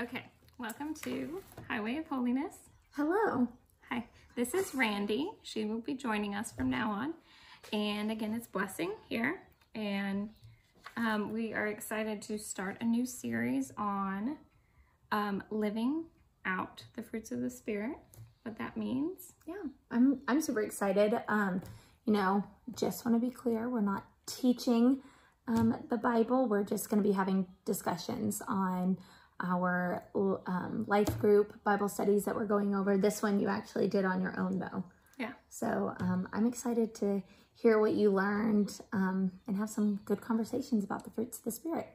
Okay, welcome to Highway of Holiness. Hello. Hi, this is Randi. She will be joining us from now on. And again, it's Blessing here. And um, we are excited to start a new series on um, living out the fruits of the Spirit, what that means. Yeah, I'm I'm super excited. Um, you know, just want to be clear, we're not teaching um, the Bible. We're just going to be having discussions on our um, life group Bible studies that we're going over. This one you actually did on your own though. Yeah. So um, I'm excited to hear what you learned um, and have some good conversations about the fruits of the Spirit.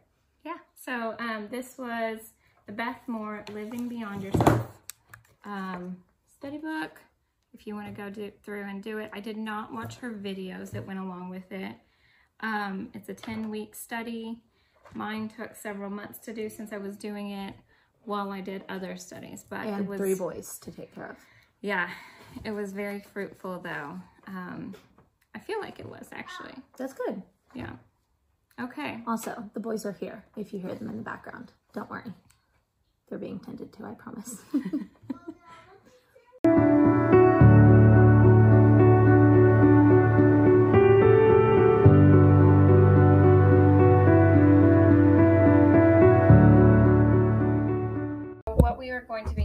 Yeah. So um, this was the Beth Moore Living Beyond Yourself um, study book. If you want to go do, through and do it. I did not watch her videos that went along with it. Um, it's a 10 week study. Mine took several months to do since I was doing it while I did other studies. But and it was three boys to take care of. Yeah, it was very fruitful though. Um, I feel like it was actually. That's good. Yeah. Okay. Also, the boys are here if you hear them in the background. Don't worry. They're being tended to, I promise.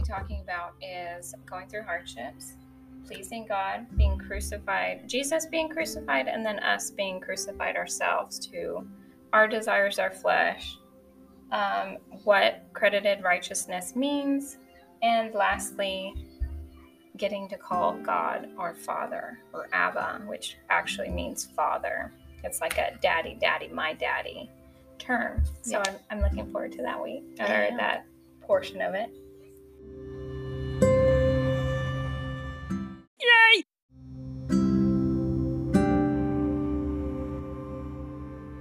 talking about is going through hardships, pleasing God, being crucified, Jesus being crucified, and then us being crucified ourselves to our desires, our flesh, um, what credited righteousness means, and lastly, getting to call God our Father or Abba, which actually means Father. It's like a daddy, daddy, my daddy term. So yeah. I'm, I'm looking forward to that week or yeah. that portion of it.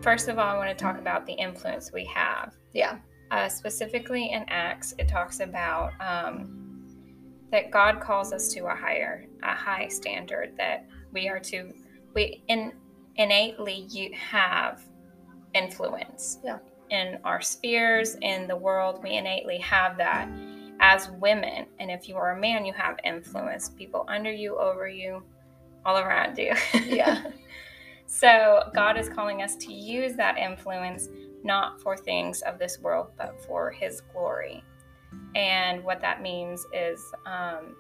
First of all, I want to talk about the influence we have. Yeah. Uh, specifically in Acts, it talks about um, that God calls us to a higher, a high standard. That we are to, we in, innately you have influence. Yeah. In our spheres, in the world, we innately have that as women. And if you are a man, you have influence. People under you, over you, all around you. Yeah. So God is calling us to use that influence not for things of this world, but for His glory. And what that means is um,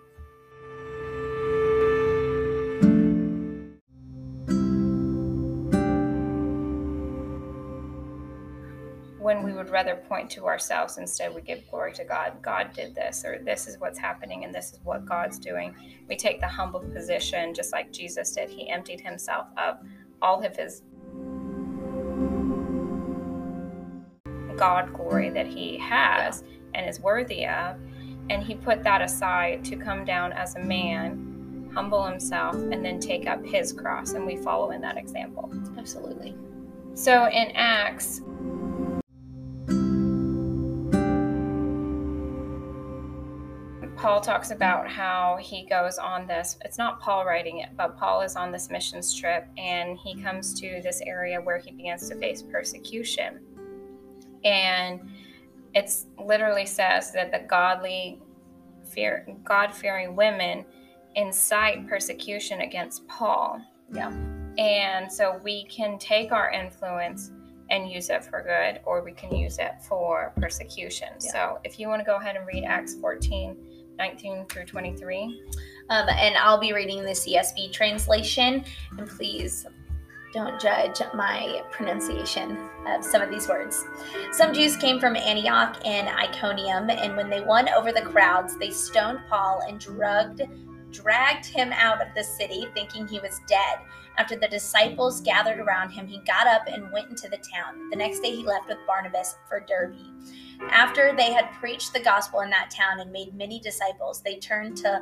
when we would rather point to ourselves instead we give glory to god. God did this or this is what's happening and this is what god's doing. We take the humble position just like jesus did. He emptied himself of all of his God glory that he has and is worthy of. And he put that aside to come down as a man, humble himself, and then take up his cross. And we follow in that example. Absolutely. So in Acts, Paul talks about how he goes on this. It's not Paul writing it, but Paul is on this missions trip and he comes to this area where he begins to face persecution. And it's literally says that the godly fear God-fearing women incite persecution against Paul. Yeah. And so we can take our influence and use it for good or we can use it for persecution. Yeah. So if you want to go ahead and read Acts 14 19 through 23. Um, and I'll be reading the CSB translation. And please don't judge my pronunciation of some of these words. Some Jews came from Antioch and Iconium, and when they won over the crowds, they stoned Paul and drugged dragged him out of the city, thinking he was dead. After the disciples gathered around him, he got up and went into the town. The next day, he left with Barnabas for Derbe. After they had preached the gospel in that town and made many disciples, they turned to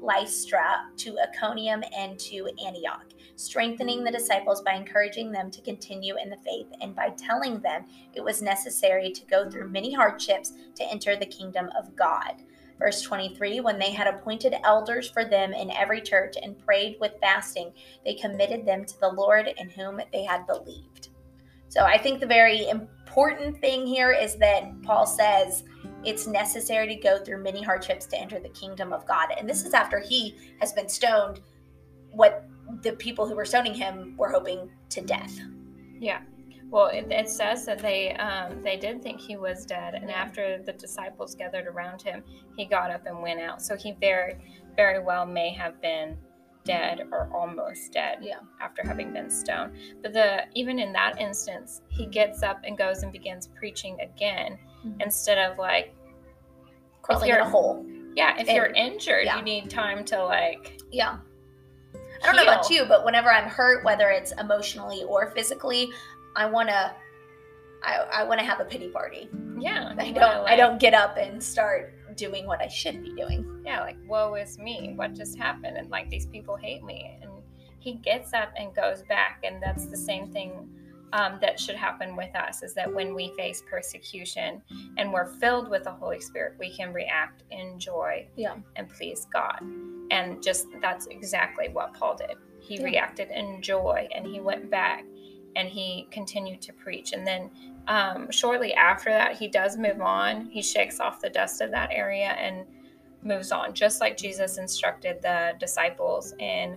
Lystra, to Iconium, and to Antioch, strengthening the disciples by encouraging them to continue in the faith and by telling them it was necessary to go through many hardships to enter the kingdom of God. Verse 23 When they had appointed elders for them in every church and prayed with fasting, they committed them to the Lord in whom they had believed. So I think the very important thing here is that Paul says it's necessary to go through many hardships to enter the kingdom of God. And this is after he has been stoned, what the people who were stoning him were hoping to death. Yeah. Well, it, it says that they um, they did think he was dead, and Yeah. after the disciples gathered around him, he got up and went out. So he very, very well may have been dead or almost dead Yeah. after having been stoned. But the even in that instance, he gets up and goes and begins preaching again Mhm. instead of like Crawling in a hole. yeah, if And- you're injured, yeah. you need time to like Yeah. I don't know about you, but whenever I'm hurt, whether it's emotionally or physically, I wanna I, I wanna have a pity party. Yeah, I don't wanna, I don't get up and start doing what I should be doing. yeah, like, woe is me. What just happened? And like, these people hate me. And he gets up and goes back. And that's the same thing um, that should happen with us is that when we face persecution and we're filled with the Holy Spirit, we can react in joy Yeah. and please God. And just that's exactly what Paul did. He Yeah. reacted in joy and he went back and he continued to preach. And then um, shortly after that, he does move on. He shakes off the dust of that area and moves on, just like Jesus instructed the disciples in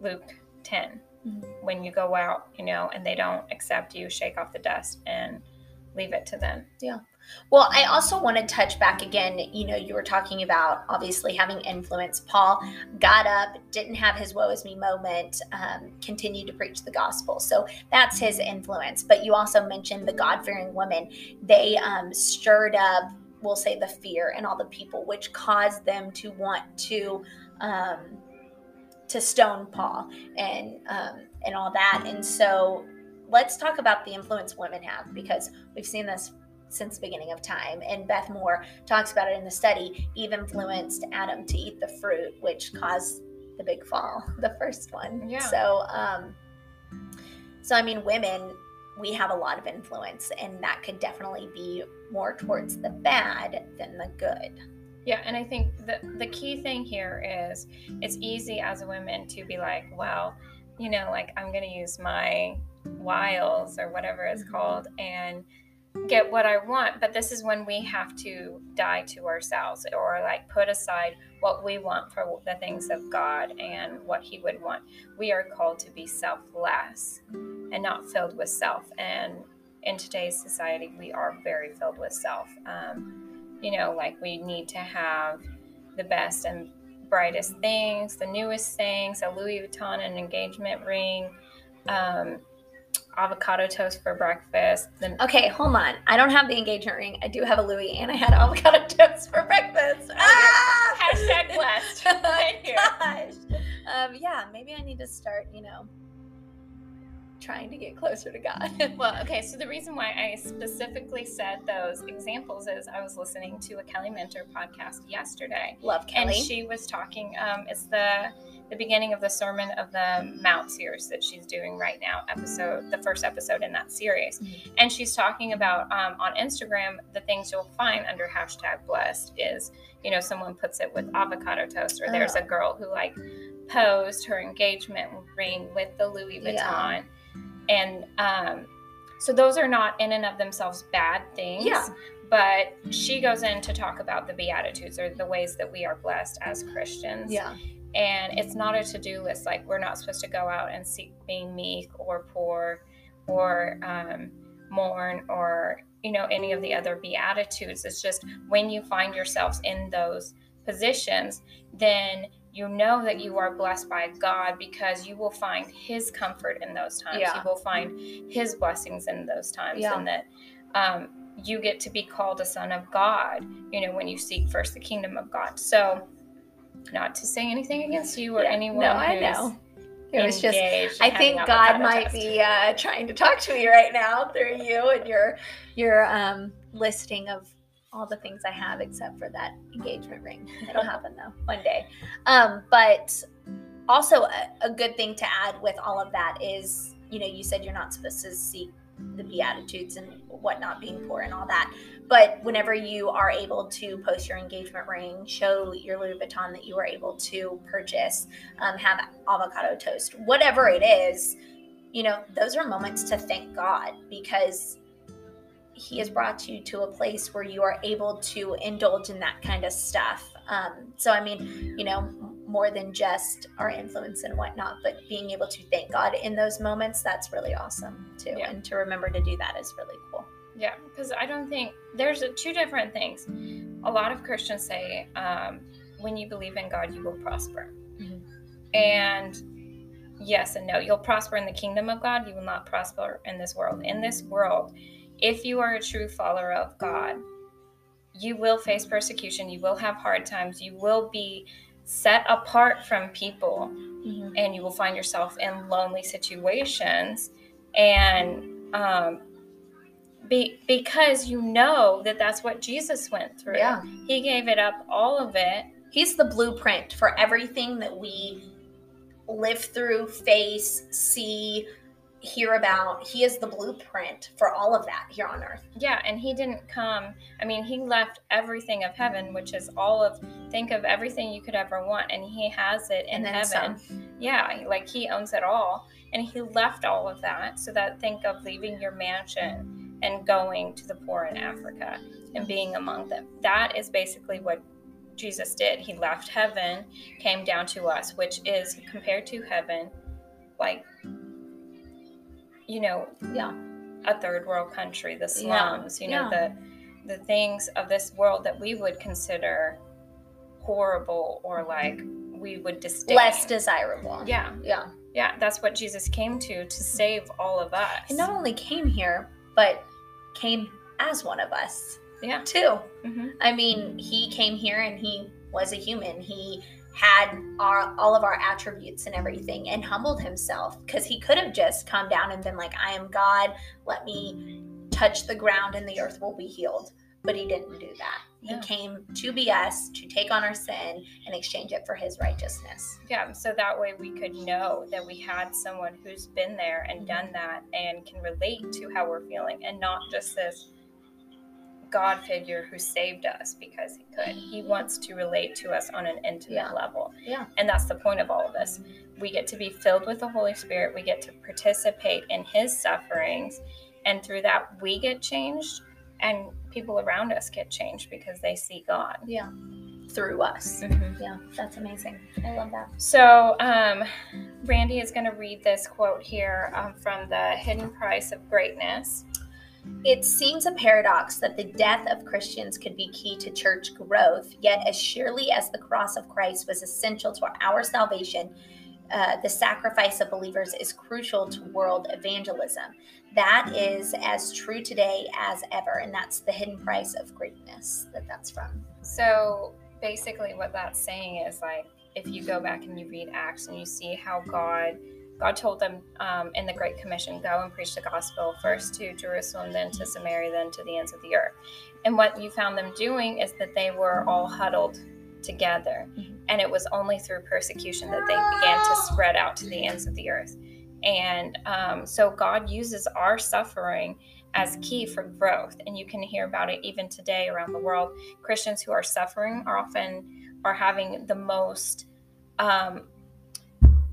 Luke 10. Mhm. When you go out, you know, and they don't accept you, shake off the dust and leave it to them. Well, I also want to touch back again. You know, you were talking about obviously having influence. Paul got up, didn't have his woe is me moment, um, continued to preach the gospel. So that's his influence. But you also mentioned the God fearing women. They um, stirred up, we'll say, the fear in all the people, which caused them to want to. Um, to stone Paul and um, and all that, and so let's talk about the influence women have because we've seen this since the beginning of time. And Beth Moore talks about it in the study. Eve influenced Adam to eat the fruit, which caused the big fall, the first one. Yeah. So, um, so I mean, women, we have a lot of influence, and that could definitely be more towards the bad than the good. Yeah, and I think the the key thing here is it's easy as a woman to be like, well, you know, like I'm gonna use my wiles or whatever it's Mhm. called and get what I want. But this is when we have to die to ourselves or like put aside what we want for the things of God and what He would want. We are called to be selfless and not filled with self. And in today's society, we are very filled with self. Um, you know, like we need to have the best and brightest things, the newest things, a Louis Vuitton and engagement ring, um, avocado toast for breakfast. The, Okay, hold on. I don't have the engagement ring. I do have a Louis, and I had avocado toast for breakfast. Ah! Hashtag blessed. Right here. Gosh. Um, yeah, maybe I need to start, you know, trying to get closer to God. well, okay, so the reason why I specifically said those examples is I was listening to a Kelly Minter podcast yesterday. Love Kelly. and she was talking um, it's the the beginning of the sermon of the mount series that she's doing right now episode the first episode in that series Mhm. and she's talking about um, on instagram the things you'll find under hashtag blessed is you know someone puts it with avocado toast or there's Oh. a girl who like posed her engagement ring with the louis vuitton Yeah. and um, so those are not in and of themselves bad things Yeah. but she goes in to talk about the beatitudes or the ways that we are blessed as christians yeah. And it's not a to-do list like we're not supposed to go out and seek being meek or poor or um, mourn or you know any of the other beatitudes it's just when you find yourselves in those positions then you know that you are blessed by god because you will find his comfort in those times Yeah. you will find his blessings in those times Yeah. and that um, you get to be called a son of god you know when you seek first the kingdom of god so not to say anything against you or Yeah. anyone No, I know. It was just I think God might toast. be uh, trying to talk to me right now through you and your your um, listing of all the things I have except for that engagement ring. It'll happen though one day. Um, but also a, a good thing to add with all of that is you know you said you're not supposed to seek the beatitudes and whatnot being poor and all that but whenever you are able to post your engagement ring show your louis vuitton that you were able to purchase um, have avocado toast whatever it is you know those are moments to thank god because he has brought you to a place where you are able to indulge in that kind of stuff. Um, so, I mean, you know, more than just our influence and whatnot, but being able to thank God in those moments, that's really awesome too. Yeah. And to remember to do that is really cool. Yeah, because I don't think there's a, two different things. A lot of Christians say, um, when you believe in God, you will prosper. Mhm. And yes and no. You'll prosper in the kingdom of God, you will not prosper in this world. In this world, if you are a true follower of God, you will face persecution, you will have hard times, you will be set apart from people Mm-hmm. and you will find yourself in lonely situations and um, be, because you know that that's what jesus went through Yeah. he gave it up all of it He's the blueprint for everything that we live through, face, see, hear about. He is the blueprint for all of that here on earth. yeah and he didn't come i mean he left everything of heaven which is all of think of everything you could ever want and he has it in heaven yeah like he owns it all and he left all of that so that think of leaving your mansion and going to the poor in africa and being among them that is basically what jesus did he left heaven came down to us which is compared to heaven like you know Yeah. a third world country the Yeah. slums you know the the things of this world that we would consider horrible or like we would disdain Less desirable. yeah Yeah. yeah that's what jesus came to to save all of us And not only came here, but came as one of us yeah too. hmm I mean, he came here and he was a human. He had our all of our attributes and everything and humbled himself because he could have just come down and been like, I am God, let me touch the ground and the earth will be healed. But he didn't do that. He came to be us, to take on our sin and exchange it for his righteousness. yeah so that way we could know that we had someone who's been there and done that and can relate to how we're feeling and not just this god figure who saved us because he could he wants to relate to us on an intimate Yeah. level Yeah. and that's the point of all of this we get to be filled with the holy spirit we get to participate in his sufferings and through that we get changed and people around us get changed because they see god Yeah. Through us. Yeah, that's amazing. I love that. So, um, Randi is going to read this quote here um, from the Hidden Price of Greatness. It seems a paradox that the death of Christians could be key to church growth, yet, as surely as the cross of Christ was essential to our salvation, uh, the sacrifice of believers is crucial to world evangelism. That is as true today as ever, and that's the hidden price of greatness that that's from. So, basically, what that's saying is like if you go back and you read Acts and you see how God God told them um, in the Great Commission, go and preach the gospel first to Jerusalem, then to Samaria, then to the ends of the earth. And what you found them doing is that they were all huddled together. Mhm. And it was only through persecution that they began to spread out to the ends of the earth. And um, so God uses our suffering as key for growth. And you can hear about it even today around the world. Christians who are suffering are often are having the most um,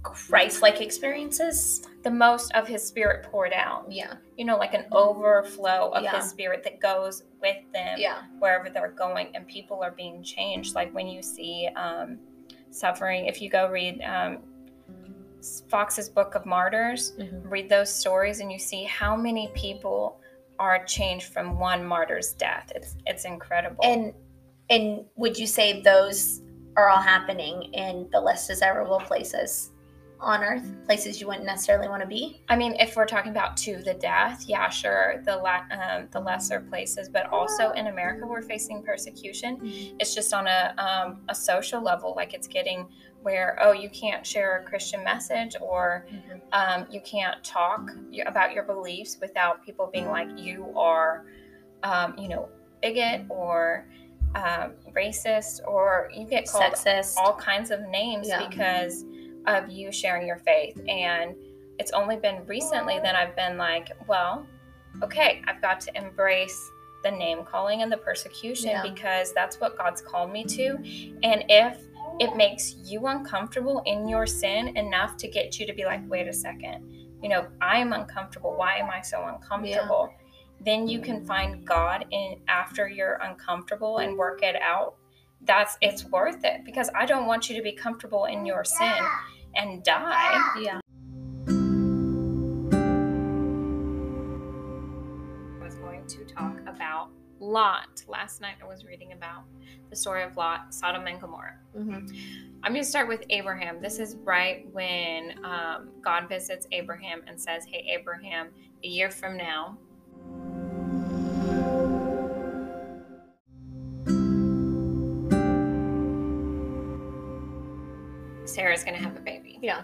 Christ like experiences. the most of his spirit poured out. Yeah. You know, like an overflow of Yeah. his spirit that goes with them Yeah. wherever they're going, and people are being changed. Like when you see um, suffering, if you go read um, Fox's Book of Martyrs, Mhm. read those stories, and you see how many people are changed from one martyr's death. It's it's incredible. And and would you say those are all happening in the less desirable places on earth, places you wouldn't necessarily want to be? I mean, if we're talking about to the death, yeah, sure, the la- um, the lesser places, but also in America, we're facing persecution. It's just on a um, a social level, like it's getting where oh, you can't share a Christian message or um, you can't talk about your beliefs without people being like you are, um, you know, bigot or um, racist, or you get called Sexist. all kinds of names Yeah. because of you sharing your faith. And it's only been recently that I've been like, well, okay, I've got to embrace the name calling and the persecution Yeah. because that's what God's called me to. And if it makes you uncomfortable in your sin enough to get you to be like, wait a second, you know, I am uncomfortable. Why am I so uncomfortable? then you can find God in after you're uncomfortable and work it out. That's it's worth it because I don't want you to be comfortable in your sin and die. Yeah. I was going to talk about Lot. Last night I was reading about the story of Lot, Sodom and Gomorrah. hmm I'm going to start with Abraham. This is right when um, God visits Abraham and says, Hey, Abraham, a year from now, Sarah's going to have a baby. Yeah.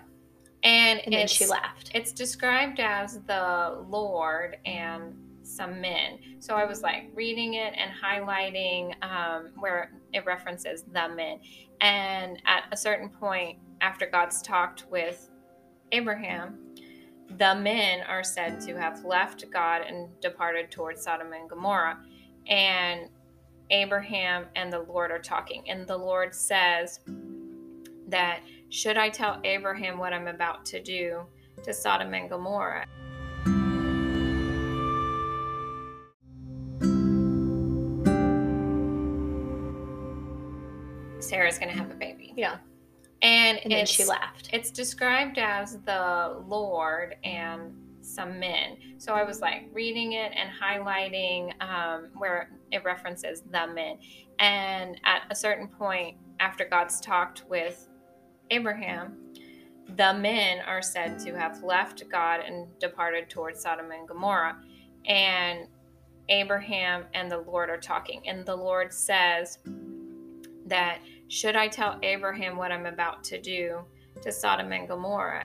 And, And then she laughed. it's described as the Lord and some men. So I was like reading it and highlighting um, where it references the men. And at a certain point, after God's talked with Abraham, the men are said to have left God and departed towards Sodom and Gomorrah. And Abraham and the Lord are talking. And the Lord says that, should I tell Abraham what I'm about to do to Sodom and Gomorrah? Sarah's going to have a baby. Yeah. And, And then she laughed. it's described as the Lord and some men. So I was like reading it and highlighting um, where it references the men. And at a certain point, after God's talked with Abraham, the men are said to have left God and departed towards Sodom and Gomorrah. And Abraham and the Lord are talking. And the Lord says that, should I tell Abraham what I'm about to do to Sodom and Gomorrah?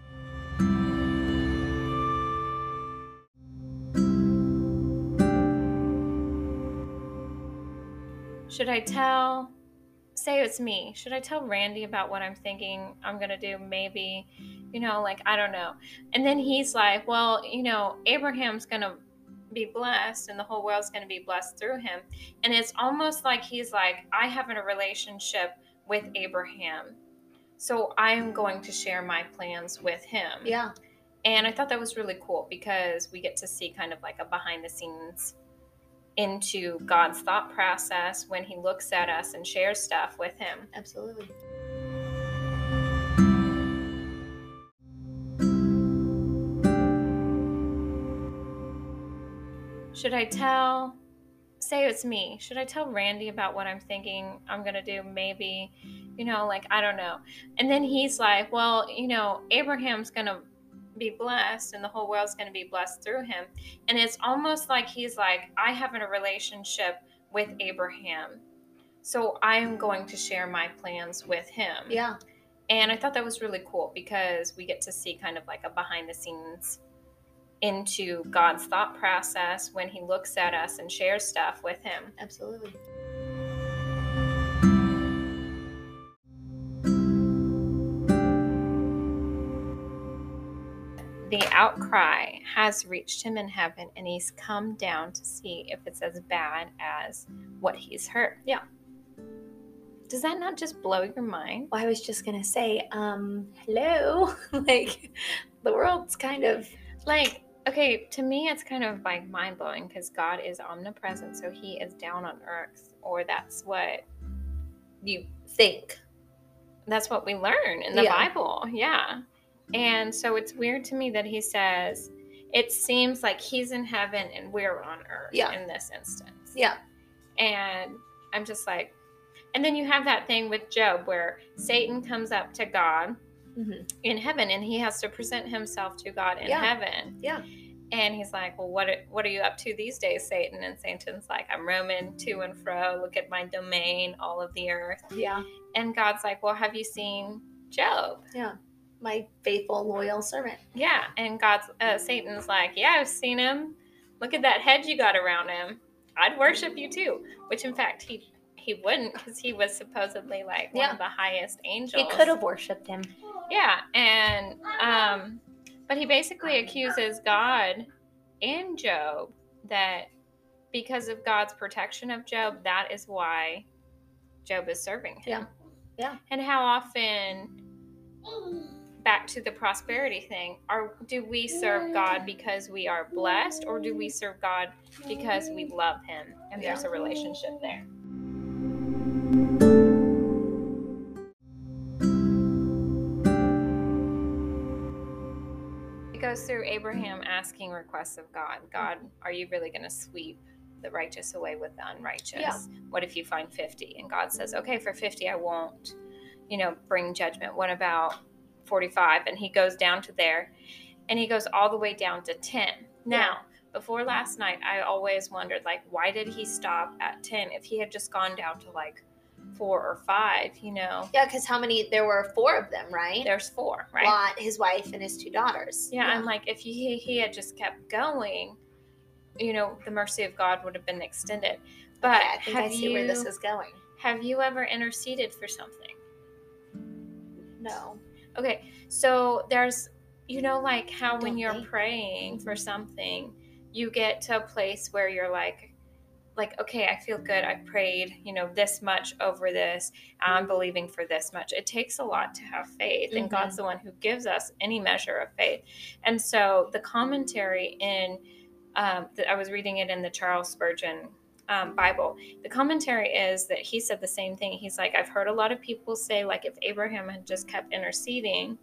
Should I tell, say it's me, should I tell Randi about what I'm thinking I'm going to do? Maybe, you know, like, I don't know. And then he's like, well, you know, Abraham's going to be blessed and the whole world's going to be blessed through him. And it's almost like he's like, I have a relationship with Abraham. So I'm going to share my plans with him. Yeah. And I thought that was really cool because we get to see kind of like a behind the scenes into God's thought process when he looks at us and shares stuff with him. Absolutely. Should I tell, say it's me, should I tell Randi about what I'm thinking I'm going to do? Maybe, you know, like, I don't know. And then he's like, well, you know, Abraham's going to be blessed and the whole world's going to be blessed through him. And it's almost like he's like, I have a relationship with Abraham. So I'm going to share my plans with him. Yeah. And I thought that was really cool because we get to see kind of like a behind the scenes into God's thought process when he looks at us and shares stuff with him. Absolutely. The outcry has reached him in heaven and he's come down to see if it's as bad as what he's heard. Yeah. Does that not just blow your mind? Well, I was just gonna say, um, hello. like the world's kind of Like, okay, to me, it's kind of like mind blowing because God is omnipresent, so He is down on earth, or that's what you think. that's what we learn in the Yeah. Bible. Yeah. And so it's weird to me that He says it seems like He's in heaven and we're on earth Yeah. in this instance. Yeah. And I'm just like, and then you have that thing with Job where Satan comes up to God hmm in heaven and he has to present himself to God in Yeah. heaven. Yeah. And he's like, "Well, what are- what are you up to these days, Satan?" And Satan's like, "I'm roaming to and fro. Look at my domain, all of the earth." Yeah. And God's like, "Well, have you seen Job?" Yeah. My faithful, loyal servant. Yeah. And God's uh, Satan's like, "Yeah, I've seen him. Look at that hedge you got around him. I'd worship you too." Which, in fact, he he wouldn't because he was supposedly like one Yeah. of the highest angels. He could have worshipped him. Yeah, and um, but he basically accuses God and Job that because of God's protection of Job, that is why Job is serving him. Yeah. Yeah. And how often back to the prosperity thing are do we serve god because we are blessed or do we serve god because we love him and there's a relationship there? It goes through abraham asking requests of god. God are you really going to sweep the righteous away with the unrighteous? Yeah. what if you find 50 and god says okay for 50 i won't you know bring judgment. What about 45 and he goes down to there and he goes all the way down to 10 now before last night i always wondered like why did he stop at 10 if he had just gone down to like four or five you know Yeah, because how many? There were four of them, right? there's four right Lot, his wife, and his two daughters. yeah, i'm like if he, he had just kept going you know the mercy of god would have been extended but Okay, I think I see you where this is going. have you ever interceded for something No. Okay, so there's, you know, like how when Don't you're praying for something, you get to a place where you're like, like, okay, I feel good. I prayed, you know, this much over this. I'm believing for this much. It takes a lot to have faith, and Mhm. God's the one who gives us any measure of faith. And so the commentary in, um, that I was reading it in the Charles Spurgeon um, Bible. The commentary is that he said the same thing. He's like, I've heard a lot of people say, like, if Abraham had just kept interceding,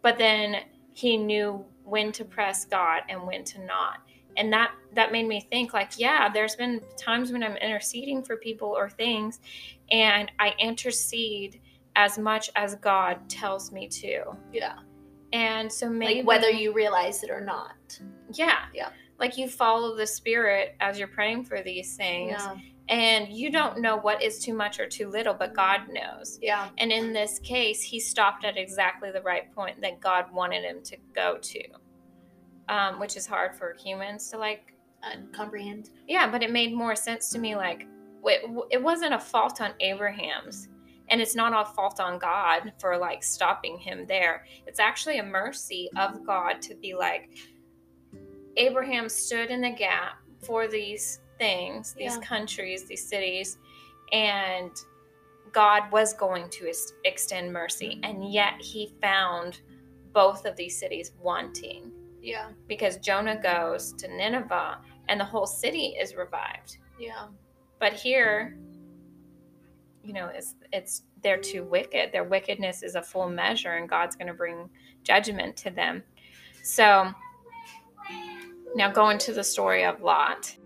but then he knew when to press God and when to not. And that that made me think, like, yeah, there's been times when I'm interceding for people or things, and I intercede as much as God tells me to. Yeah. And so maybe Like whether you realize it or not. yeah, Yeah. Like you follow the Spirit as you're praying for these things, Yeah. and you don't know what is too much or too little, but God knows. Yeah. And in this case, he stopped at exactly the right point that God wanted him to go to, um, which is hard for humans to like. Uh, comprehend. Yeah, but it made more sense to me. Like, it, it wasn't a fault on Abraham's, and it's not a fault on God for like stopping him there. It's actually a mercy of God to be like, Abraham stood in the gap for these things, these Yeah. countries, these cities, and God was going to ex- extend mercy, mm-hmm. and yet he found both of these cities wanting Yeah. because Jonah goes to Nineveh and the whole city is revived. Yeah. But here, you know, it's it's they're too wicked. Their wickedness is a full measure, and God's going to bring judgment to them. So now go into the story of Lot.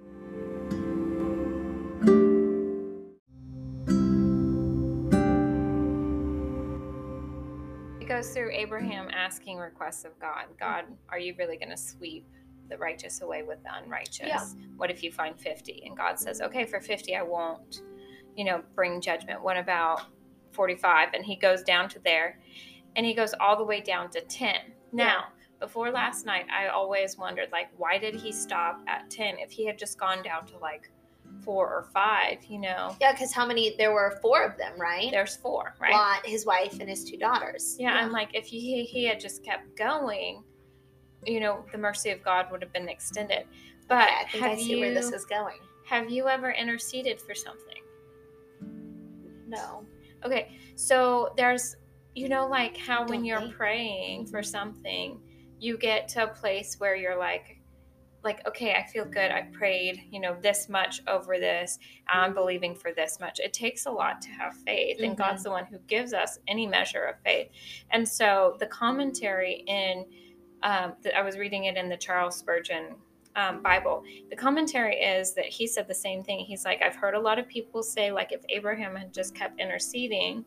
It goes through Abraham asking requests of God. God, are you really going to sweep the righteous away with the unrighteous? Yeah. What if you find 50? And God says, okay, for 50, I won't, you know, bring judgment. What about 45? And he goes down to there and he goes all the way down to 10. Now, before last night, I always wondered, like, why did he stop at 10? If he had just gone down to like four or five, you know, Yeah, because how many? There were four of them, right? there's four, right? Lot, his wife, and his two daughters. Yeah, I'm like, if he, he had just kept going, you know, the mercy of God would have been extended. But Okay, I think I see you where this is going. have you ever interceded for something? No. Okay, so there's, you know, like how when you're think. praying for something, you get to a place where you're like, like, okay, I feel good. I prayed, you know, this much over this. I'm believing for this much. It takes a lot to have faith, and Mhm. God's the one who gives us any measure of faith. And so the commentary in, um, that I was reading it in the Charles Spurgeon um, Bible. The commentary is that he said the same thing. He's like, I've heard a lot of people say, like, if Abraham had just kept interceding,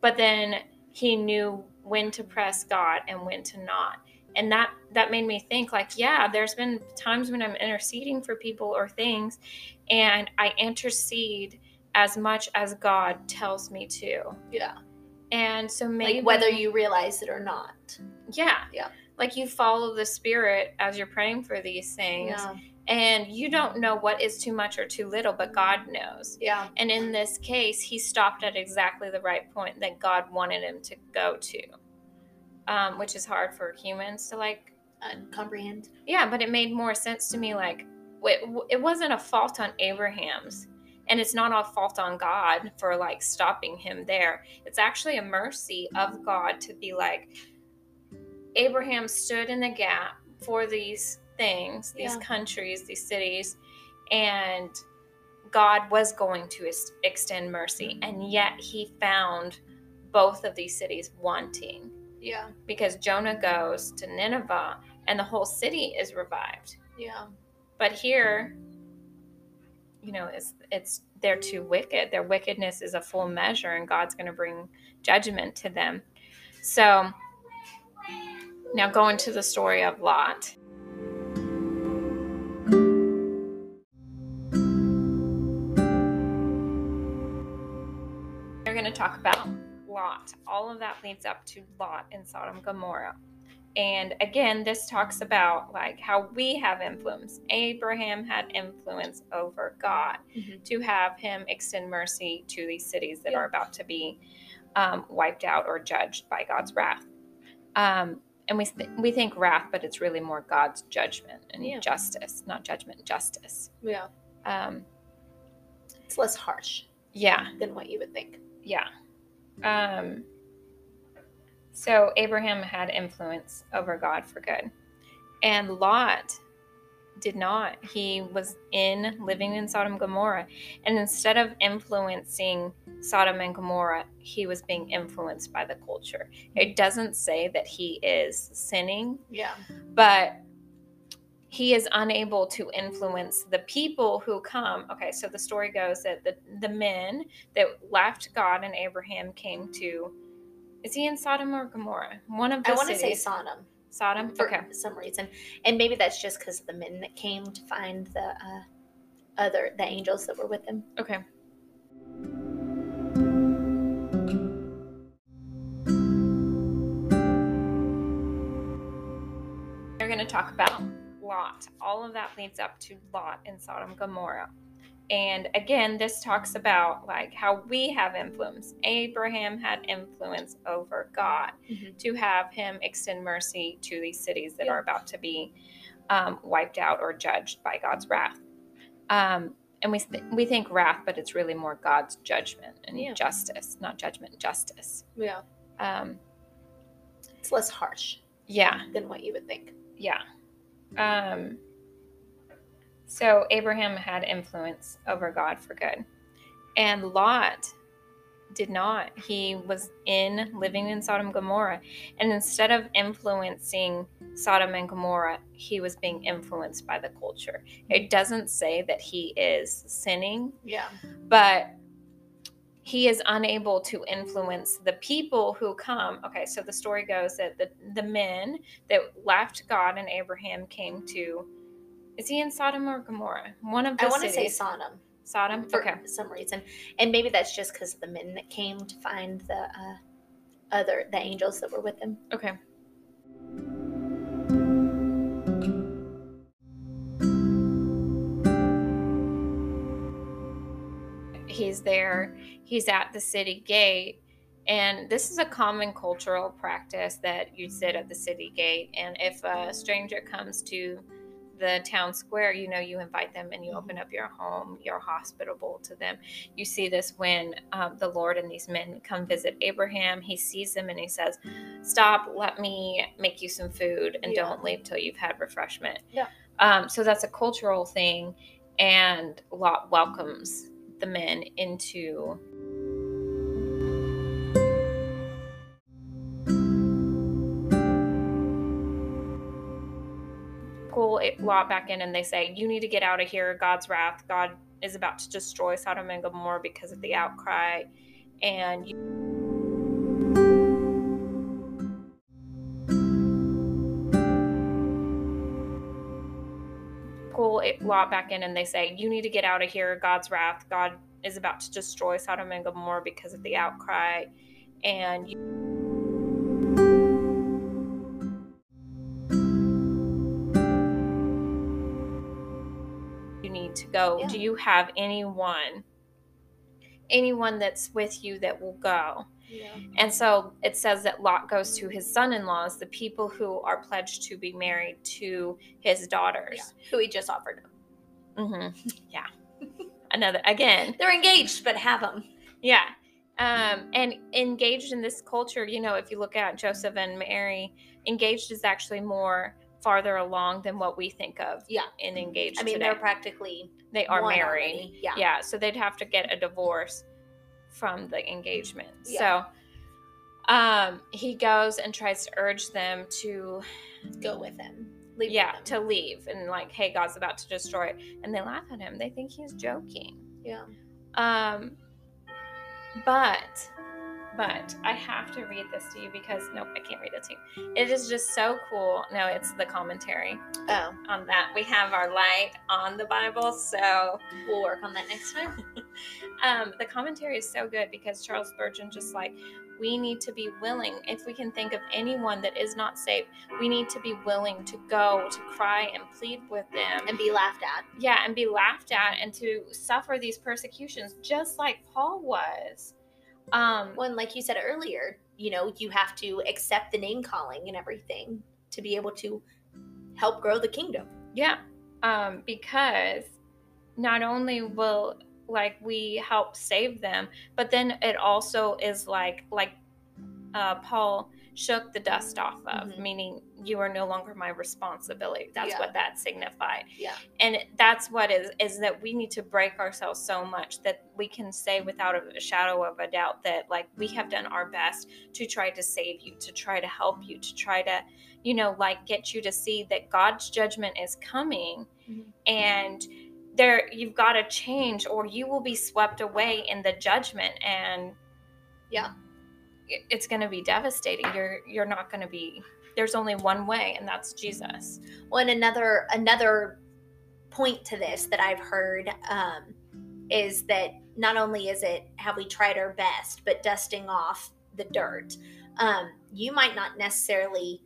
but then he knew when to press God and when to not. And that that made me think, like, yeah, there's been times when I'm interceding for people or things, and I intercede as much as God tells me to. Yeah. And so maybe Like whether you realize it or not. yeah, Yeah. like you follow the Spirit as you're praying for these things, Yeah. and you don't know what is too much or too little, but God knows. Yeah. And in this case, he stopped at exactly the right point that God wanted him to go to, um, which is hard for humans to like. Uh, comprehend. Yeah, but it made more sense to me. Like, it, it wasn't a fault on Abraham's, and it's not a fault on God for like stopping him there. It's actually a mercy of God to be like, Abraham stood in the gap for these things, these Yeah. countries, these cities, and God was going to ex- extend mercy. And yet he found both of these cities wanting Yeah. because Jonah goes to Nineveh and the whole city is revived. Yeah. But here, you know, it's it's they're too wicked. Their wickedness is a full measure, and God's going to bring judgment to them. So now going to the story of Lot. We're going to talk about Lot. All of that leads up to Lot in Sodom and Gomorrah. And again, this talks about like how we have influence. Abraham had influence over God Mhm. to have him extend mercy to these cities that Yeah. are about to be um, wiped out or judged by God's wrath. Um, and we th- we think wrath, but it's really more God's judgment and Yeah. justice, not judgment, justice. Yeah. Um, It's less harsh yeah, than what you would think. yeah. Um, so Abraham had influence over God for good, and Lot did not. He was in living in Sodom and Gomorrah, and instead of influencing Sodom and Gomorrah, he was being influenced by the culture. It doesn't say that he is sinning, Yeah. but he is unable to influence the people who come. Okay, so the story goes that the, the men that left God and Abraham came to. Is he in Sodom or Gomorrah? One of the I want to say cities. Sodom Sodom. for Okay. some reason, and maybe that's just because the men that came to find the uh, other the angels that were with him. Okay. We're going to talk about Lot. All of that leads up to Lot in Sodom and Gomorrah. And again, this talks about like how we have influence. Abraham had influence over God Mhm. to have him extend mercy to these cities that Yeah. are about to be um, wiped out or judged by God's wrath. Um, and we th- we think wrath, but it's really more God's judgment and Yeah. justice, not judgment, justice. Yeah. Um, It's less harsh yeah, than what you would think. yeah. Um, so Abraham had influence over God for good, and Lot did not. He was in living in Sodom and Gomorrah, and instead of influencing Sodom and Gomorrah, he was being influenced by the culture. It doesn't say that he is sinning, Yeah. but he is unable to influence the people who come. Okay, so the story goes that the, the men that left God and Abraham came to. Is he in Sodom or Gomorrah? One of the I want to say. Sodom Sodom. for Okay. some reason, and maybe that's just because the men that came to find the uh, other the angels that were with him. Okay. He's there, he's at the city gate, and this is a common cultural practice that you sit at the city gate. And if a stranger comes to the town square, you know, you invite them and you open up your home, you're hospitable to them. You see this when um, the Lord and these men come visit Abraham. He sees them and he says, Stop, let me make you some food and Yeah. don't leave till you've had refreshment. Yeah. Um, so that's a cultural thing. And Lot welcomes the men into pull Lot back in and they say, You need to get out of here. God's wrath. God is about to destroy Sodom and Gomorrah because of the outcry. And you Lot back in and they say, You need to get out of here. God's wrath. God is about to destroy Sodom and Gomorrah because of the outcry. And you to go. Yeah. Do you have anyone, anyone that's with you that will go? Yeah. And so it says that Lot goes to his son in laws, the people who are pledged to be married to his daughters. Who he just offered him. hmm Yeah. Another, again, They're engaged, but have them. yeah. um, and engaged in this culture, you know, if you look at Joseph and Mary, engaged is actually more farther along than what we think of Yeah. in engaged I mean, today. they're practically they are married. already. Yeah. Yeah, so they'd have to get a divorce from the engagement. Yeah. So um he goes and tries to urge them to go with him. Leave yeah, with to leave and like, hey, God's about to destroy it. And they laugh at him. They think he's joking. Yeah. Um but but I have to read this to you because nope, I can't read it to you. It is just so cool. No, it's the commentary Oh, on that. We have our light on the Bible, so we'll work on that next time. Um, the commentary is so good because Charles Spurgeon just like we need to be willing. If we can think of anyone that is not saved, we need to be willing to go to cry and plead with them, and be laughed at. yeah, and be laughed at and to suffer these persecutions just like Paul was. Um, and like you said earlier, you know, you have to accept the name calling and everything to be able to help grow the kingdom. Yeah, um, because not only will like we help save them, but then it also is like like uh, Paul shook the dust off of, Mhm. meaning you are no longer my responsibility. That's Yeah. what that signified. Yeah. and that's what is is that we need to break ourselves so much that we can say without a shadow of a doubt that like we have done our best to try to save you to try to help you to try to you know like get you to see that god's judgment is coming Mhm. and there you've got to change or you will be swept away in the judgment and Yeah. it's going to be devastating you're you're not going to be there's only one way and that's jesus Well, and another another point to this that I've heard um, is that not only is it have we tried our best, but dusting off the dirt. Um, you might not necessarily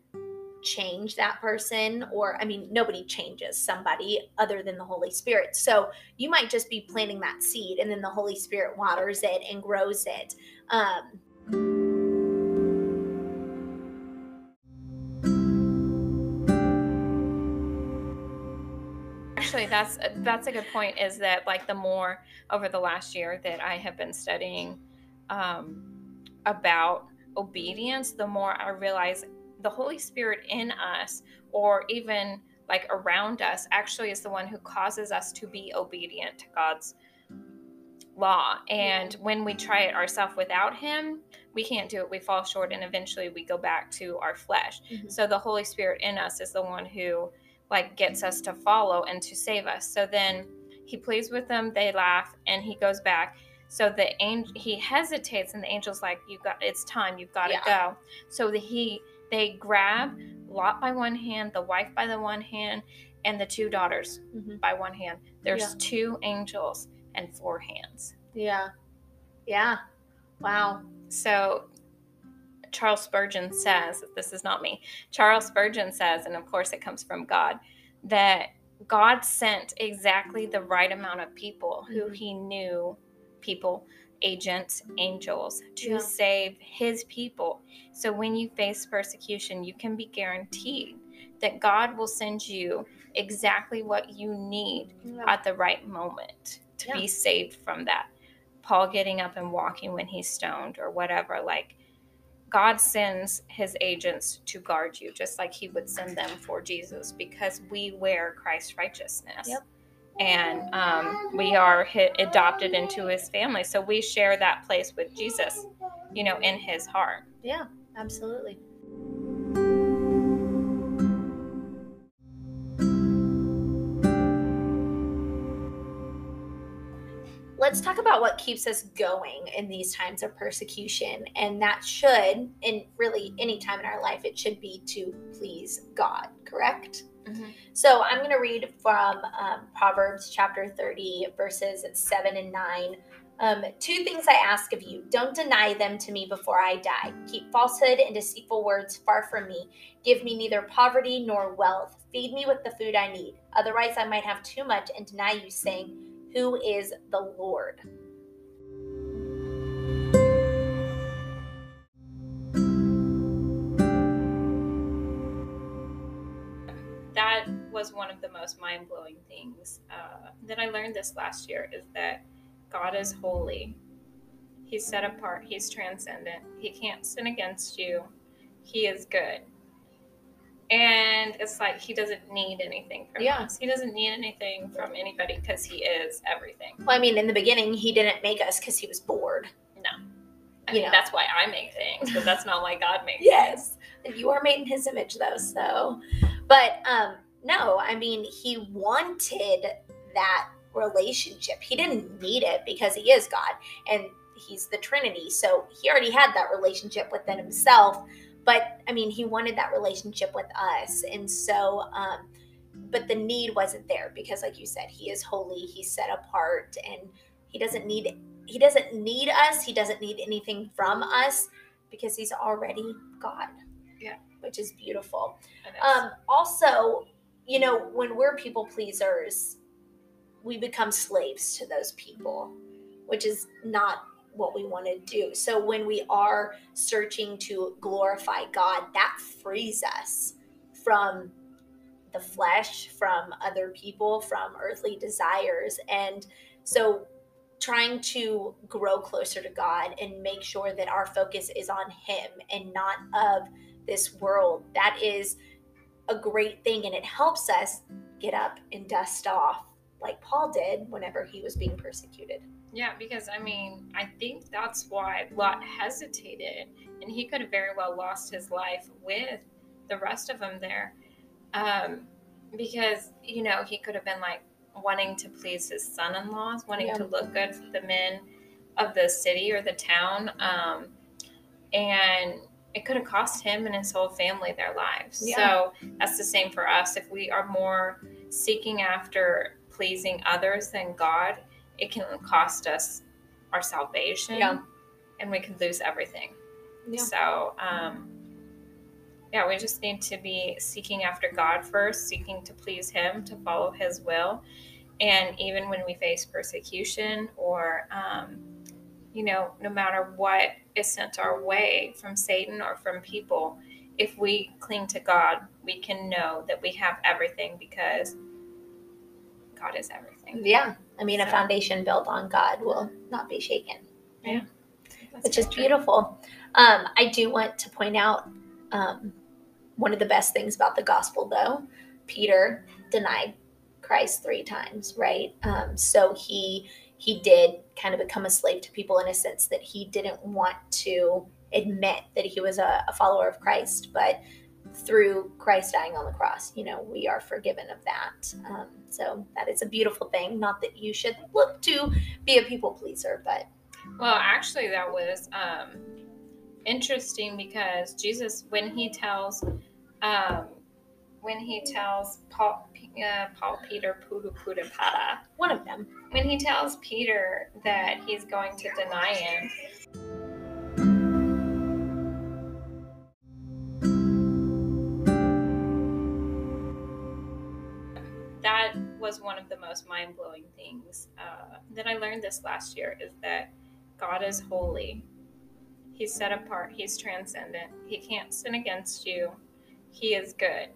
change that person, or I mean, nobody changes somebody other than the Holy Spirit. So you might just be planting that seed, and then the Holy Spirit waters it and grows it. Um, Actually, that's that's a good point. Is that like the more over the last year that I have been studying um, about obedience, the more I realize the Holy Spirit in us, or even like around us, actually is the one who causes us to be obedient to God's law. And when we try it ourselves without Him, we can't do it. We fall short, and eventually we go back to our flesh. Mhm. So the Holy Spirit in us is the one who like gets us to follow and to save us. So then he pleads with them, they laugh, and he goes back. So the angel he hesitates, and the angel's like, "You got it's time. You've got to Yeah. go." So the, he they grab Lot by one hand, the wife by the one hand, and the two daughters Mhm. by one hand. There's Yeah. two angels and four hands. yeah, yeah, wow, So Charles Spurgeon says, this is not me, Charles Spurgeon says, and of course it comes from God, that God sent exactly the right amount of people who Mhm. he knew people, agents, angels to Yeah. save his people. So when you face persecution, you can be guaranteed that God will send you exactly what you need at the right moment to Yeah. be saved from that. Paul getting up and walking when he's stoned or whatever. Like, God sends his agents to guard you, just like he would send them for Jesus, because we wear Christ's righteousness. Yep. And um, we are hi- adopted into his family. So we share that place with Jesus, you know, in his heart. Yeah, absolutely. Let's talk about what keeps us going in these times of persecution. And that should, in really any time in our life, it should be to please God, correct? So I'm going to read from um, Proverbs chapter 30, verses 7 and 9. Um, two things I ask of you don't deny them to me before I die. Keep falsehood and deceitful words far from me. Give me neither poverty nor wealth. Feed me with the food I need. Otherwise, I might have too much and deny you, saying, Who is the Lord? Was one of the most mind-blowing things uh, that i learned this last year is that god is holy He's set apart. He's transcendent. He can't sin against you. He is good. And it's like he doesn't need anything from Yeah. us. He doesn't need anything from anybody because he is everything. Well, I mean, in the beginning, he didn't make us because he was bored. No. I You mean, know. that's why I make things, but that's not why God makes Yes. And you are made in his image, though. So, but um, no, I mean, he wanted that relationship. He didn't need it because he is God and he's the Trinity. So he already had that relationship within himself. But I mean, he wanted that relationship with us. And so, um, but the need wasn't there because, like you said, he is holy, he's set apart, and he doesn't need he doesn't need us. He doesn't need anything from us because he's already God. Yeah. Which is beautiful. Is. Um, also, you know, when we're people pleasers, we become slaves to those people, which is not what we want to do. So when we are searching to glorify God, that frees us from the flesh, from other people, from earthly desires. And so trying to grow closer to God and make sure that our focus is on Him and not of this world, that is a great thing. And it helps us get up and dust off like Paul did whenever he was being persecuted. Yeah, because I mean, I think that's why Lot hesitated, and he could have very well lost his life with the rest of them there, um, because you know he could have been like wanting to please his son-in-laws, wanting Yeah. to look good for the men of the city or the town, um, and it could have cost him and his whole family their lives. Yeah. So that's the same for us. If we are more seeking after pleasing others than God, it can cost us our salvation Yeah. and we could lose everything. Yeah. So, um, yeah, we just need to be seeking after God first, seeking to please Him, to follow His will. And even when we face persecution or, um, you know, no matter what is sent our way from Satan or from people, if we cling to God, we can know that we have everything because God is everything. Yeah. I mean, a foundation built on God will not be shaken. That's which is true. beautiful. Um, I do want to point out um, one of the best things about the gospel, though. Peter denied Christ three times, right? Um, so he he did kind of become a slave to people in a sense that he didn't want to admit that he was a, a follower of Christ, but through Christ dying on the cross, you know, we are forgiven of that. Um, so that is a beautiful thing. Not that you should look to be a people pleaser, but Well, actually, that was um, interesting because Jesus, when he tells, um, when he tells Paul, uh, Paul Peter Pudu Pudu Pada, one of them. When he tells Peter that he's going to deny him, that was one of the most mind blowing things uh, that I learned this last year is that God is holy. He's set apart. He's transcendent. He can't sin against you. He is good.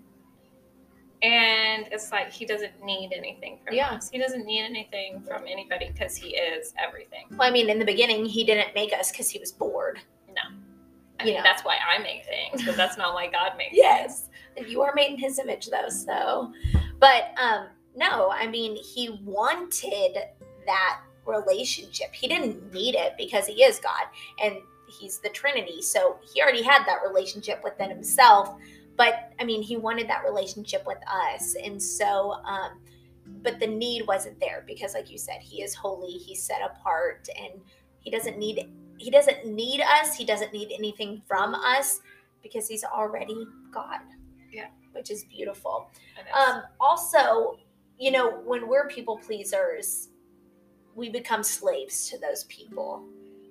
And it's like he doesn't need anything from Yeah. us. He doesn't need anything from anybody because he is everything. Well, I mean, in the beginning, he didn't make us because he was bored. No, I You mean, know. that's why I make things, but that's not why God makes Yes. And you are made in his image, though. So, but um, no, I mean, he wanted that relationship. He didn't need it because he is God and he's the Trinity. So he already had that relationship within himself. But I mean, he wanted that relationship with us. And so, um, but the need wasn't there because, like you said, he is holy, he's set apart, and he doesn't need he doesn't need us. He doesn't need anything from us because he's already God. Yeah. Which is beautiful. Um, also, you know, when we're people pleasers, we become slaves to those people,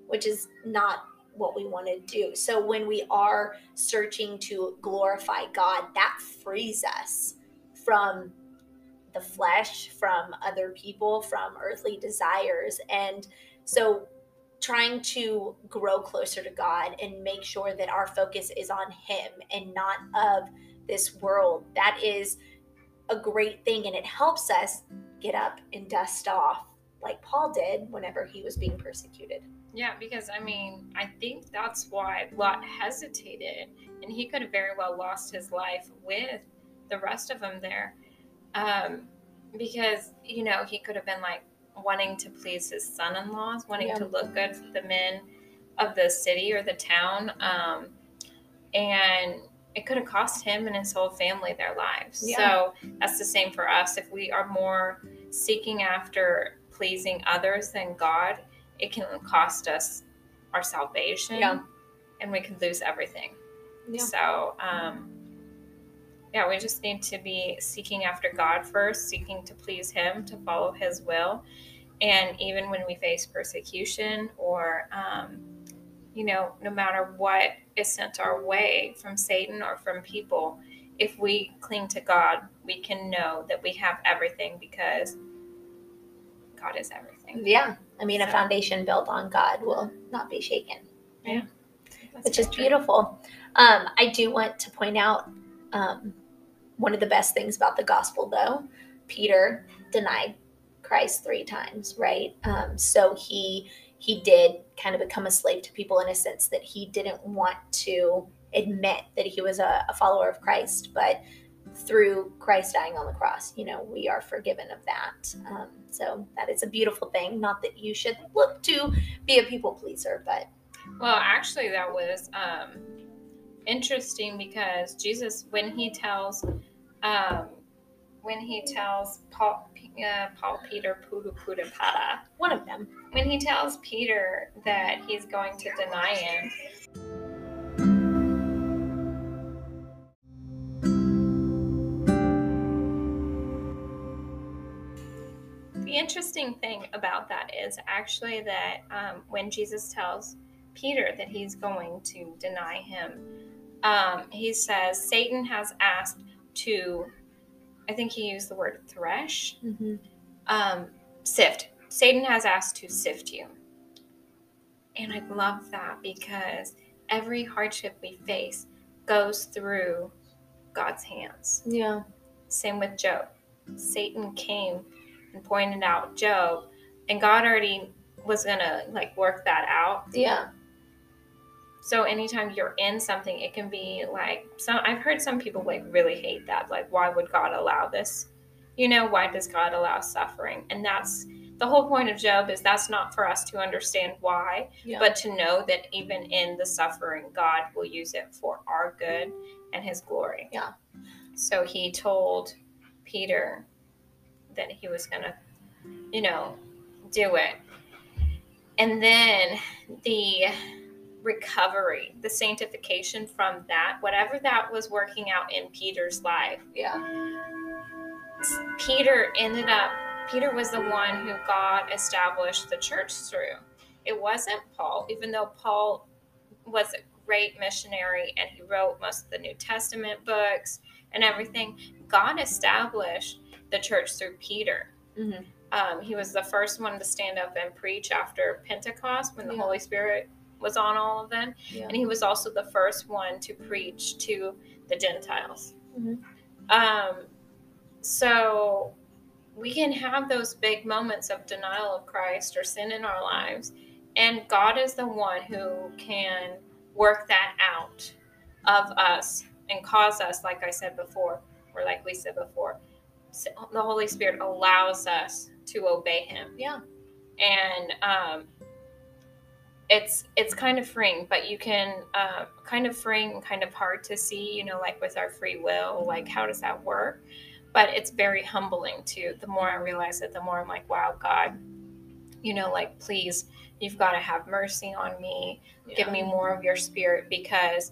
which is not what we want to do. So when we are searching to glorify God, that frees us from the flesh, from other people, from earthly desires. And so trying to grow closer to God and make sure that our focus is on Him and not of this world, that is a great thing. And it helps us get up and dust off like Paul did whenever he was being persecuted. Yeah, because I mean, I think that's why Lot hesitated, and he could have very well lost his life with the rest of them there, um, because you know he could have been like wanting to please his son-in-laws, wanting Yeah. to look good for the men of the city or the town, um, and it could have cost him and his whole family their lives. Yeah. So that's the same for us. If we are more seeking after pleasing others than God, it can cost us our salvation Yeah. and we could lose everything. Yeah. So, um, yeah, we just need to be seeking after God first, seeking to please Him, to follow His will. And even when we face persecution or, um, you know, no matter what is sent our way from Satan or from people, if we cling to God, we can know that we have everything because God is everything. Yeah. I mean, a foundation built on God will not be shaken. That's which is true. beautiful. Um, I do want to point out um, one of the best things about the gospel, though. Peter denied Christ three times, right? Um, so he he did kind of become a slave to people in a sense that he didn't want to admit that he was a, a follower of Christ, but through Christ dying on the cross, you know, we are forgiven of that. Um, so that is a beautiful thing. Not that you should look to be a people pleaser, but Well, actually, that was um, interesting because Jesus, when he tells, um, when he tells Paul, uh, Paul Peter Pudu Pudu Pada, one of them. when he tells Peter that he's going to deny him, interesting thing about that is actually that um, when Jesus tells Peter that he's going to deny him, um, he says, Satan has asked to, I think he used the word thresh, Mm-hmm. um, sift. Satan has asked to sift you. And I love that because every hardship we face goes through God's hands. Yeah. Same with Job. Satan came and pointed out Job, and God already was gonna like work that out. Yeah. So anytime you're in something, it can be like some. I've heard some people like really hate that. Like, why would God allow this? You know, why does God allow suffering? And that's the whole point of Job is that's not for us to understand why, Yeah. but to know that even in the suffering, God will use it for our good and His glory. Yeah. So He told Peter that He was gonna, you know, do it, and then the recovery, the sanctification from that, whatever that was working out in Peter's life, yeah. Peter ended up, Peter was the one who God established the church through. It wasn't Paul, even though Paul was a great missionary and he wrote most of the New Testament books and everything. God established the church through Peter. Mhm. Um, he was the first one to stand up and preach after Pentecost when the Yeah. Holy Spirit was on all of them. Yeah. And he was also the first one to preach to the Gentiles. Mhm. Um, so we can have those big moments of denial of Christ or sin in our lives, and God is the one who can work that out of us and cause us, like I said before, or like we said before, the Holy Spirit allows us to obey Him. Yeah. and um, it's it's kind of freeing but you can uh, kind of freeing and kind of hard to see you know like with our free will like how does that work? But it's very humbling too. The more i realize it the more i'm like wow god you know like please you've got to have mercy on me. Give me more of your spirit because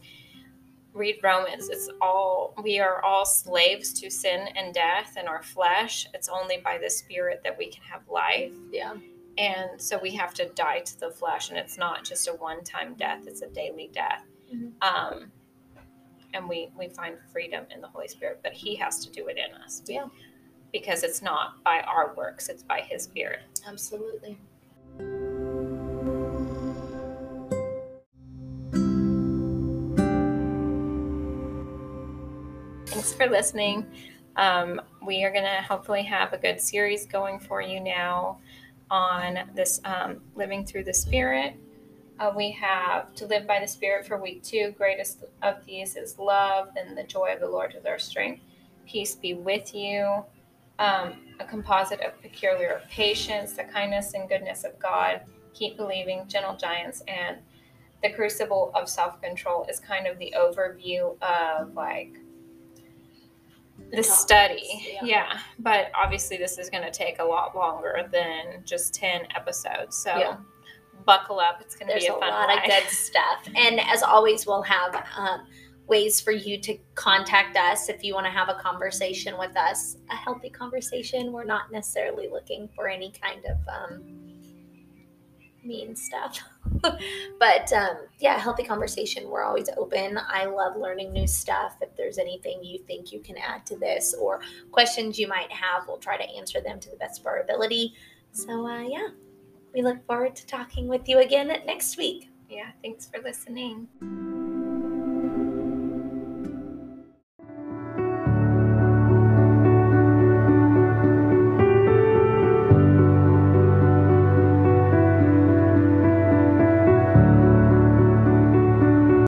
read romans it's all we are all slaves to sin and death and our flesh it's only by the spirit that we can have life Yeah. and so we have to die to the flesh and it's not just a one-time death it's a daily death Mhm. um, and we we find freedom in the holy spirit but he has to do it in us Yeah. because it's not by our works it's by his spirit Absolutely. Thanks for listening um, we are going to hopefully have a good series going for you now on this um, living through the spirit Uh, we have to live by the Spirit for week two. Greatest of these is love, and the joy of the Lord is our strength. Peace be with you. Um, a composite of peculiar patience, the kindness and goodness of God. Keep believing, gentle giants, and the crucible of self control is kind of the overview of like the, The study. Yeah. yeah. But obviously, this is going to take a lot longer than just 10 episodes. So Yeah. buckle up. It's going to be a a fun lot ride. of good stuff. And as always, we'll have um, ways for you to contact us if you want to have a conversation with us. A healthy conversation. We're not necessarily looking for any kind of um, mean stuff. but um, yeah, healthy conversation. We're always open. I love learning new stuff. If there's anything you think you can add to this or questions you might have, we'll try to answer them to the best of our ability. So, uh, yeah, we look forward to talking with you again next week. yeah. Thanks for listening.